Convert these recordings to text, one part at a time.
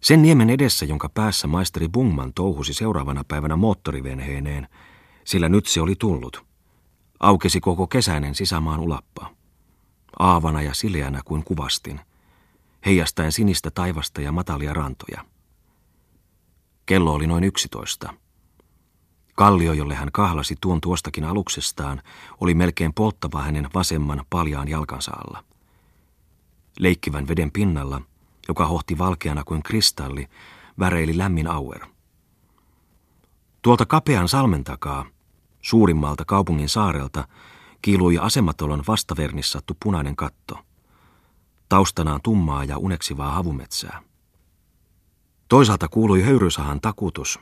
Sen niemen edessä, jonka päässä maisteri Bungman touhusi seuraavana päivänä moottorivenheineen, sillä nyt se oli tullut, aukesi koko kesäinen sisämaan ulappa. Aavana ja sileänä kuin kuvastin, heijastaen sinistä taivasta ja matalia rantoja. Kello oli noin yksitoista. Kallio, jolle hän kahlasi tuon tuostakin aluksestaan, oli melkein polttava hänen vasemman paljaan jalkansa alla. Leikkivän veden pinnalla, joka hohti valkeana kuin kristalli, väreili lämmin auer. Tuolta kapean salmen takaa, suurimmalta kaupungin saarelta, kiilui asematalon vastavernissattu punainen katto. Taustanaan tummaa ja uneksivaa havumetsää. Toisaalta kuului höyrysahan takutus,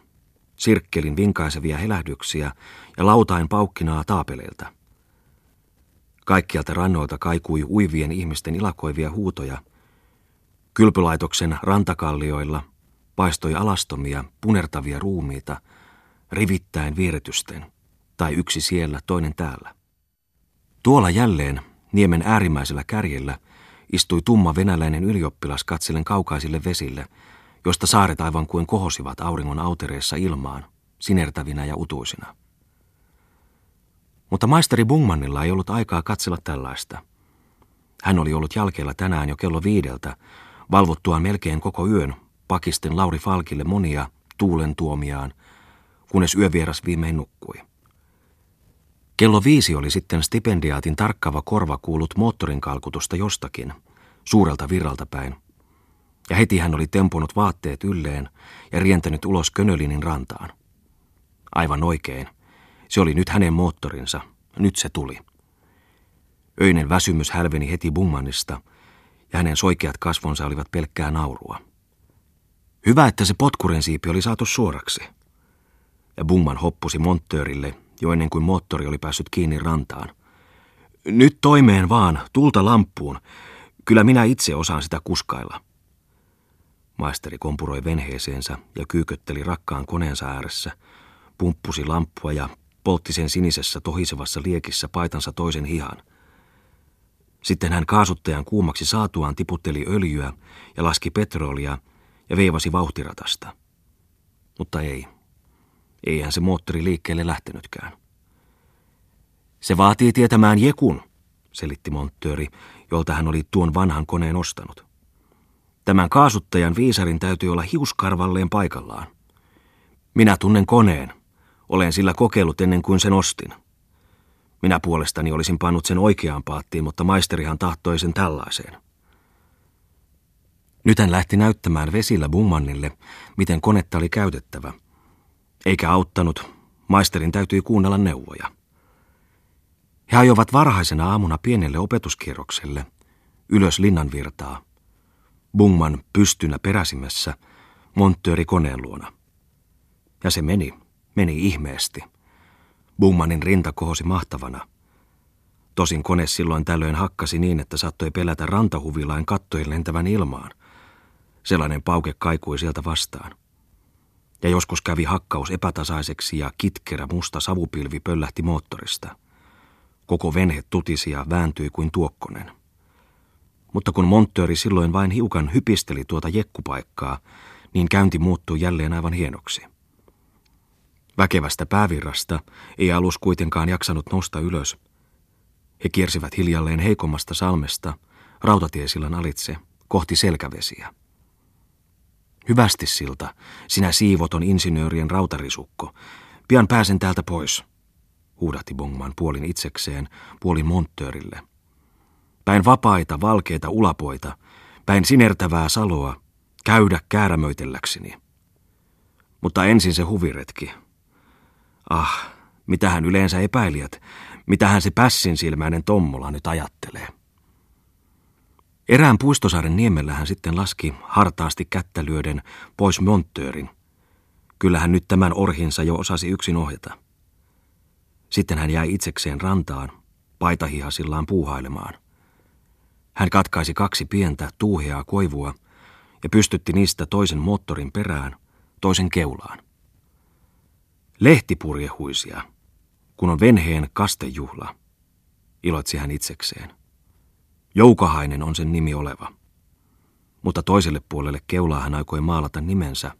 sirkkelin vinkaisevia helähdyksiä ja lautain paukkinaa taapeleilta. Kaikkialta rannoilta kaikui uivien ihmisten ilakoivia huutoja. Kylpylaitoksen rantakallioilla paistoi alastomia, punertavia ruumiita, rivittäin vieretysten, tai yksi siellä, toinen täällä. Tuolla jälleen, niemen äärimmäisellä kärjellä, istui tumma venäläinen ylioppilas katsellen kaukaisille vesille – josta saaret aivan kuin kohosivat auringon autereessa ilmaan, sinertävinä ja utuisina. Mutta maisteri Bungmannilla ei ollut aikaa katsella tällaista. Hän oli ollut jalkeella tänään jo kello viideltä, valvottuaan melkein koko yön pakisten Lauri Falkille monia tuulen tuomiaan, kunnes yövieras viimein nukkui. Kello viisi oli sitten stipendiaatin tarkkava korva kuullut moottorin kalkutusta jostakin, suurelta virralta päin – ja heti hän oli tempunut vaatteet ylleen ja rientänyt ulos Könölinin rantaan. Aivan oikein. Se oli nyt hänen moottorinsa. Nyt se tuli. Öinen väsymys hälveni heti Bungmanista, ja hänen soikeat kasvonsa olivat pelkkää naurua. Hyvä, että se siipi oli saatu suoraksi. Ja Bungman hoppusi monttöörille, jo ennen kuin moottori oli päässyt kiinni rantaan. Nyt toimeen vaan, tulta lamppuun. Kyllä minä itse osaan sitä kuskailla. Maisteri kompuroi venheeseensä ja kyykötteli rakkaan koneensa ääressä, pumppusi lamppua ja poltti sen sinisessä tohisevassa liekissä paitansa toisen hihan. Sitten hän kaasuttajan kuumaksi saatuaan tiputteli öljyä ja laski petrolia ja veivasi vauhtiratasta. Mutta ei. Eihän se moottori liikkeelle lähtenytkään. Se vaatii tietämään jekun, selitti monttööri, jolta hän oli tuon vanhan koneen ostanut. Tämän kaasuttajan viisarin täytyy olla hiuskarvalleen paikallaan. Minä tunnen koneen. Olen sillä kokeillut ennen kuin sen ostin. Minä puolestani olisin pannut sen oikeaan paattiin, mutta maisterihan tahtoi sen tällaiseen. Nyt hän lähti näyttämään vesillä Bummannille, miten konetta oli käytettävä. Eikä auttanut, maisterin täytyi kuunnella neuvoja. He ajoivat varhaisena aamuna pienelle opetuskierrokselle, ylös linnanvirtaa. Bungman pystynä peräsimessä, monttööri koneen luona. Ja se meni, meni ihmeesti. Bungmanin rinta kohosi mahtavana. Tosin kone silloin tällöin hakkasi niin, että saattoi pelätä rantahuvilain kattojen lentävän ilmaan. Sellainen pauke kaikui sieltä vastaan. Ja joskus kävi hakkaus epätasaiseksi ja kitkerä musta savupilvi pöllähti moottorista. Koko venhe tutisi ja vääntyi kuin tuokkonen. Mutta kun monttööri silloin vain hiukan hypisteli tuota jekkupaikkaa, niin käynti muuttui jälleen aivan hienoksi. Väkevästä päävirrasta ei alus kuitenkaan jaksanut nousta ylös. He kiersivät hiljalleen heikommasta salmesta, rautatiesillan alitse, kohti selkävesiä. Hyvästi silta, sinä siivoton insinöörien rautarisukko. Pian pääsen täältä pois, huudahti Bongman puolin itsekseen, puolin monttöörille – päin vapaita, valkeita ulapoita, päin sinertävää saloa, käydä käärämöitelläkseni. Mutta ensin se huviretki. Ah, mitähän yleensä epäilijät, mitähän se pässin silmäinen Tommola nyt ajattelee. Erään puistosaaren niemellä hän sitten laski hartaasti kättä lyöden pois monttöörin. Kyllähän nyt tämän orhinsa jo osasi yksin ohjata. Sitten hän jäi itsekseen rantaan, paitahihasillaan puuhailemaan – hän katkaisi kaksi pientä, tuuheaa koivua ja pystytti niistä toisen moottorin perään, toisen keulaan. Lehtipurjehuisia, kun on venheen kastejuhla, iloitsi hän itsekseen. Joukahainen on sen nimi oleva. Mutta toiselle puolelle keulaa hän aikoi maalata nimensä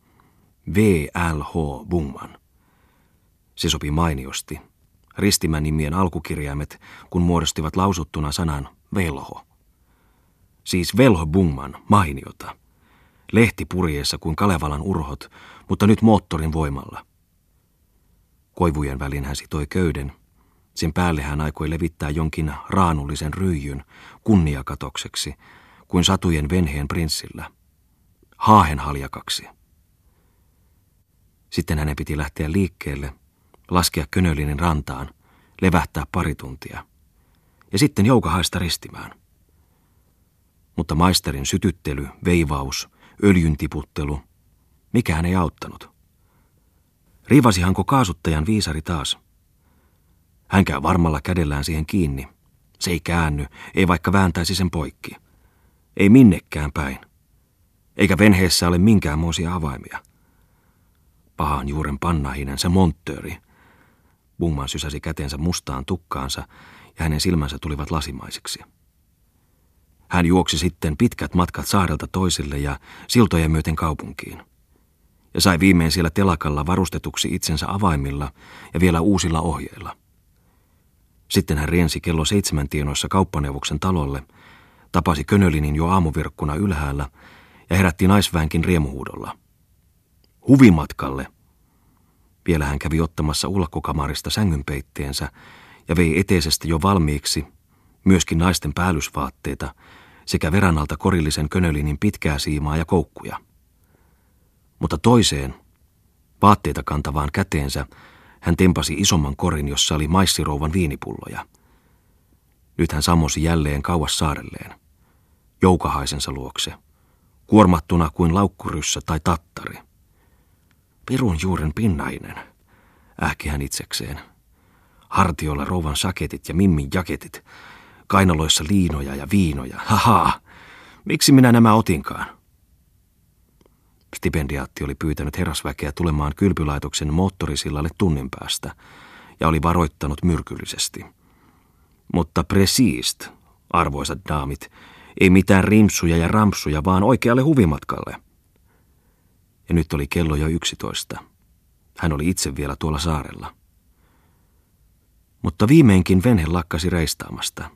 V.L.H. Bungman. Se sopi mainiosti. Ristimän nimien alkukirjaimet, kun muodostivat lausuttuna sanan velho. Siis velho Bungman, mainiota. Lehti purjeessa kuin Kalevalan urhot, mutta nyt moottorin voimalla. Koivujen välin hän sitoi köyden. Sen päälle hän aikoi levittää jonkin raanullisen ryijyn kunniakatokseksi, kuin satujen venheen prinssillä. Haahen haljakaksi. Sitten hänen piti lähteä liikkeelle, laskea könöllinen rantaan, levähtää pari tuntia. Ja sitten joukahaista ristimään. Mutta maisterin sytyttely, veivaus, öljyn tiputtelu, mikään ei auttanut. Riivasihanko kaasuttajan viisari taas? Hän käy varmalla kädellään siihen kiinni. Se ei käänny, ei vaikka vääntäisi sen poikki. Ei minnekään päin. Eikä venheessä ole minkäänmoisia avaimia. Pahan juuren pannahinen se monttööri. Bungman sysäsi kätensä mustaan tukkaansa ja hänen silmänsä tulivat lasimaisiksi. Hän juoksi sitten pitkät matkat saarelta toisille ja siltojen myöten kaupunkiin. Ja sai viimein siellä telakalla varustetuksi itsensä avaimilla ja vielä uusilla ohjeilla. Sitten hän riensi kello seitsemän tienoissa kauppaneuvoksen talolle, tapasi Könölinin jo aamuvirkkuna ylhäällä ja herätti naisväänkin riemuhuudolla. Huvimatkalle! Vielä hän kävi ottamassa ulkokamarista sängynpeitteensä ja vei eteisestä jo valmiiksi myöskin naisten päällysvaatteita sekä veranalta korillisen Könölinin pitkää siimaa ja koukkuja. Mutta toiseen, vaatteita kantavaan käteensä, hän tempasi isomman korin, jossa oli maissirouvan viinipulloja. Nyt hän sammosi jälleen kauas saarelleen, joukahaisensa luokse, kuormattuna kuin laukkuryssä tai tattari. Pirun juuren pinnainen, ähki hän itsekseen. Hartioilla rouvan saketit ja mimmin jaketit, kainaloissa liinoja ja viinoja. Haha, miksi minä nämä otinkaan? Stipendiaatti oli pyytänyt herrasväkeä tulemaan kylpylaitoksen moottorisillalle tunnin päästä ja oli varoittanut myrkyllisesti. Mutta presiist, arvoisat daamit, ei mitään rimsuja ja rampsuja, vaan oikealle huvimatkalle. Ja nyt oli kello jo yksitoista. Hän oli itse vielä tuolla saarella. Mutta viimeinkin venhe lakkasi reistaamasta.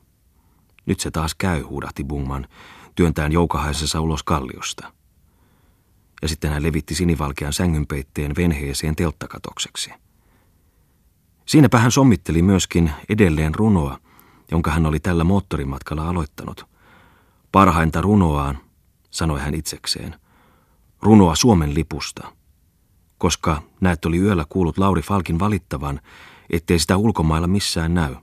Nyt se taas käy, huudahti Bungman, työntään joukahaisessa ulos kalliosta ja sitten hän levitti sinivalkean sängynpeitteen venheeseen telttakatokseksi. Siinäpä hän sommitteli myöskin edelleen runoa, jonka hän oli tällä moottorimatkalla aloittanut. Parhainta runoaan, sanoi hän itsekseen, runoa Suomen lipusta, koska näet oli yöllä kuullut Lauri Falkin valittavan, ettei sitä ulkomailla missään näy.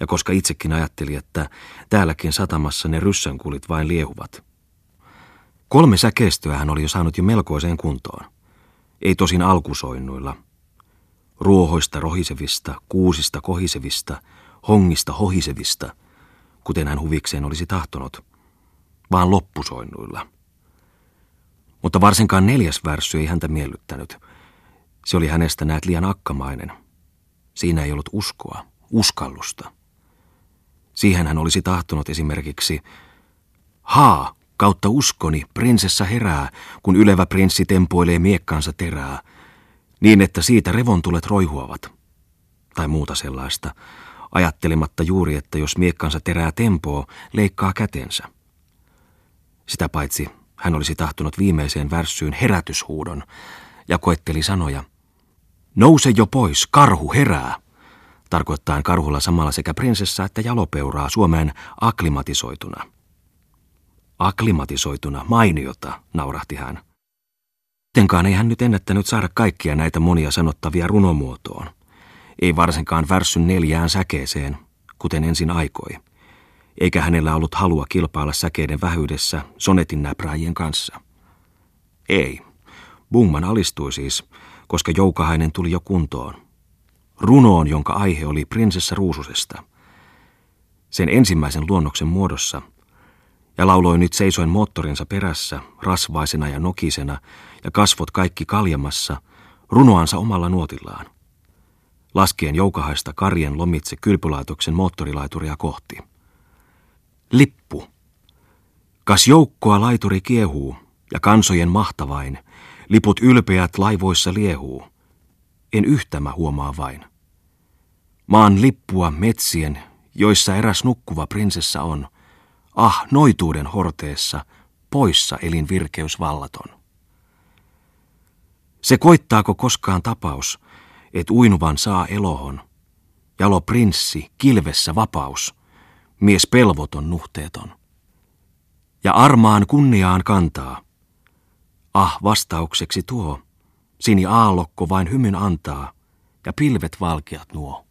Ja koska itsekin ajatteli, että täälläkin satamassa ne ryssänkulit vain liehuvat – Kolme säkeistöä hän oli jo saanut jo melkoiseen kuntoon. Ei tosin alkusoinnuilla. Ruohoista rohisevista, kuusista kohisevista, hongista hohisevista, kuten hän huvikseen olisi tahtonut, vaan loppusoinnuilla. Mutta varsinkaan neljäs värssy ei häntä miellyttänyt. Se oli hänestä näet liian akkamainen. Siinä ei ollut uskoa, uskallusta. Siihen hän olisi tahtonut esimerkiksi Haa, Kautta uskoni prinsessa herää, kun ylevä prinssi tempoilee miekkansa terää, niin että siitä revontulet roihuavat. Tai muuta sellaista, ajattelematta juuri, että jos miekkansa terää tempoo, leikkaa kätensä. Sitä paitsi hän olisi tahtonut viimeiseen värssyyn herätyshuudon ja koetteli sanoja. Nouse jo pois, karhu herää! Tarkoittaen karhulla samalla sekä prinsessa että jalopeuraa Suomeen aklimatisoituna. Aklimatisoituna, mainiota, naurahti hän. Tenkaan ei hän nyt ennättänyt saada kaikkia näitä monia sanottavia runomuotoon. Ei varsinkaan värssyn neljään säkeeseen, kuten ensin aikoi. Eikä hänellä ollut halua kilpailla säkeiden vähyydessä sonetin näpräjien kanssa. Ei. Bungman alistui siis, koska Joukahainen tuli jo kuntoon. Runoon, jonka aihe oli prinsessa Ruususesta. Sen ensimmäisen luonnoksen muodossa – ja lauloi nyt seisoen moottorinsa perässä, rasvaisena ja nokisena, ja kasvot kaikki kaljamassa, runoansa omalla nuotillaan. Laskien joukahaista karjen lomitse kylpylaitoksen moottorilaituria kohti. Lippu. Kas joukkoa laituri kiehuu, ja kansojen mahtavain, liput ylpeät laivoissa liehuu. En yhtämä huomaa vain. Maan lippua metsien, joissa eräs nukkuva prinsessa on. Ah, noituuden horteessa, poissa elin virkeys vallaton. Se koittaako koskaan tapaus, et uinuvan saa elohon. Jalo prinssi, kilvessä vapaus, mies pelvoton nuhteeton. Ja armaan kunniaan kantaa. Ah, vastaukseksi tuo, sini aallokko vain hymyn antaa, ja pilvet valkeat nuo.